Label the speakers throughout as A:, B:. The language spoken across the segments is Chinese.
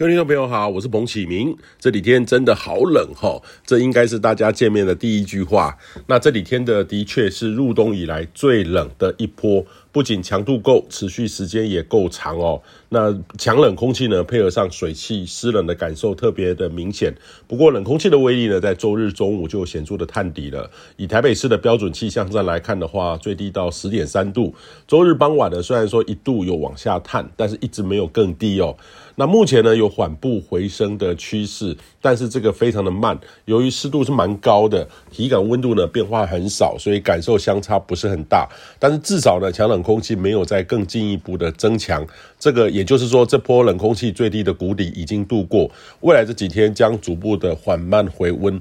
A: 各位听众朋友好，我是彭启明。这几天真的好冷哈，这应该是大家见面的第一句话。那这几天的的确是入冬以来最冷的一波，不仅强度够，持续时间也够长哦。那强冷空气呢，配合上水汽湿冷的感受特别的明显。不过冷空气的威力呢，在周日中午就显著的探底了。以台北市的标准气象站来看的话，最低到十点三度。周日傍晚呢，虽然说一度有往下探，但是一直没有更低哦。那目前呢，有缓步回升的趋势，但是这个非常的慢。由于湿度是蛮高的，体感温度呢变化很少，所以感受相差不是很大。但是至少呢，强冷冷空气没有再更进一步的增强。这个也就是说，这波冷空气最低的谷底已经度过，未来这几天将逐步的缓慢回温。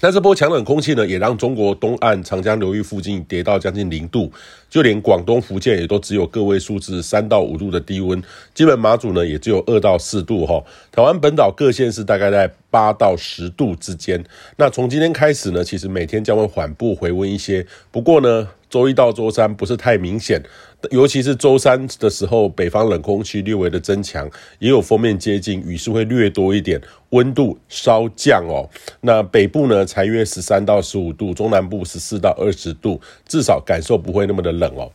A: 但这波强冷空气呢，也让中国东岸长江流域附近跌到将近零度，就连广东、福建也都只有个位数字三到五度的低温，基本马祖呢也只有二到四度哈。台湾本岛各县市大概在八到十度之间。那从今天开始呢，其实每天将会缓步回温一些，不过呢，周一到周三不是太明显。尤其是周三的时候，北方冷空气略微的增强，也有锋面接近，雨势会略多一点，温度稍降哦。那北部呢，才约十三到十五度，中南部十四到二十度，至少感受不会那么的冷哦。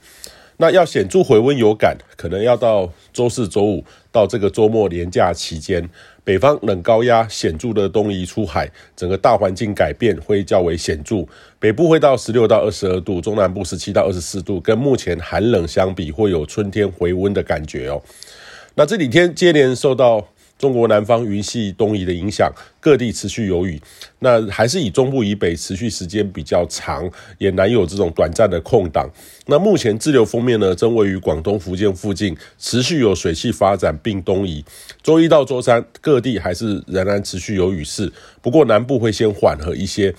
A: 那要显著回温有感，可能要到周四、周五到这个周末连假期间。北方冷高压显著的东移出海，整个大环境改变会较为显著。北部会到十六到二十二度，中南部十七到二十四度，跟目前寒冷相比，会有春天回温的感觉哦。那这几天接连受到中国南方云系东移的影响，各地持续有雨。那还是以中部以北持续时间比较长，也难有这种短暂的空档。那目前滞留锋面呢，正位于广东、福建附近，持续有水汽发展并东移。周一到周三，各地还是仍然持续有雨势，不过南部会先缓和一些，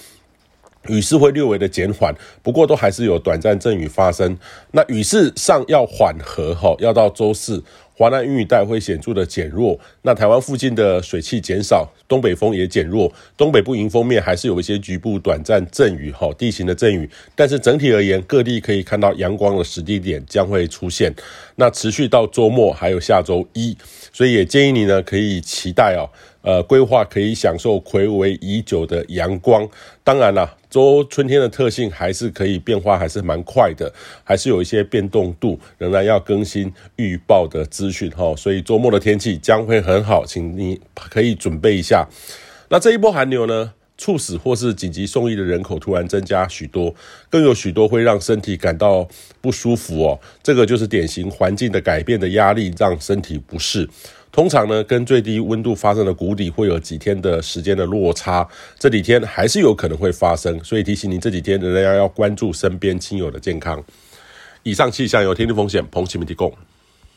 A: 雨势会略微的减缓，不过都还是有短暂阵雨发生。那雨势上要缓和哈，要到周四。华南云雨带会显著的减弱，那台湾附近的水汽减少，东北风也减弱，东北部迎风面还是有一些局部短暂阵雨，哈，地形的阵雨，但是整体而言，各地可以看到阳光的实地点将会出现，那持续到周末还有下周一，所以也建议你呢可以期待哦。呃，规划可以享受睽违已久的阳光。当然啦，周春天的特性还是可以变化，还是蛮快的，还是有一些变动度，仍然要更新预报的资讯哈。所以周末的天气将会很好，请你可以准备一下。那这一波寒流呢，猝死或是紧急送医的人口突然增加许多，更有许多会让身体感到不舒服哦。这个就是典型环境的改变的压力，让身体不适。通常呢，跟最低温度发生的谷底会有几天的时间的落差，这几天还是有可能会发生，所以提醒您这几天仍然要关注身边亲友的健康。以上气象由天气风险彭启明提供。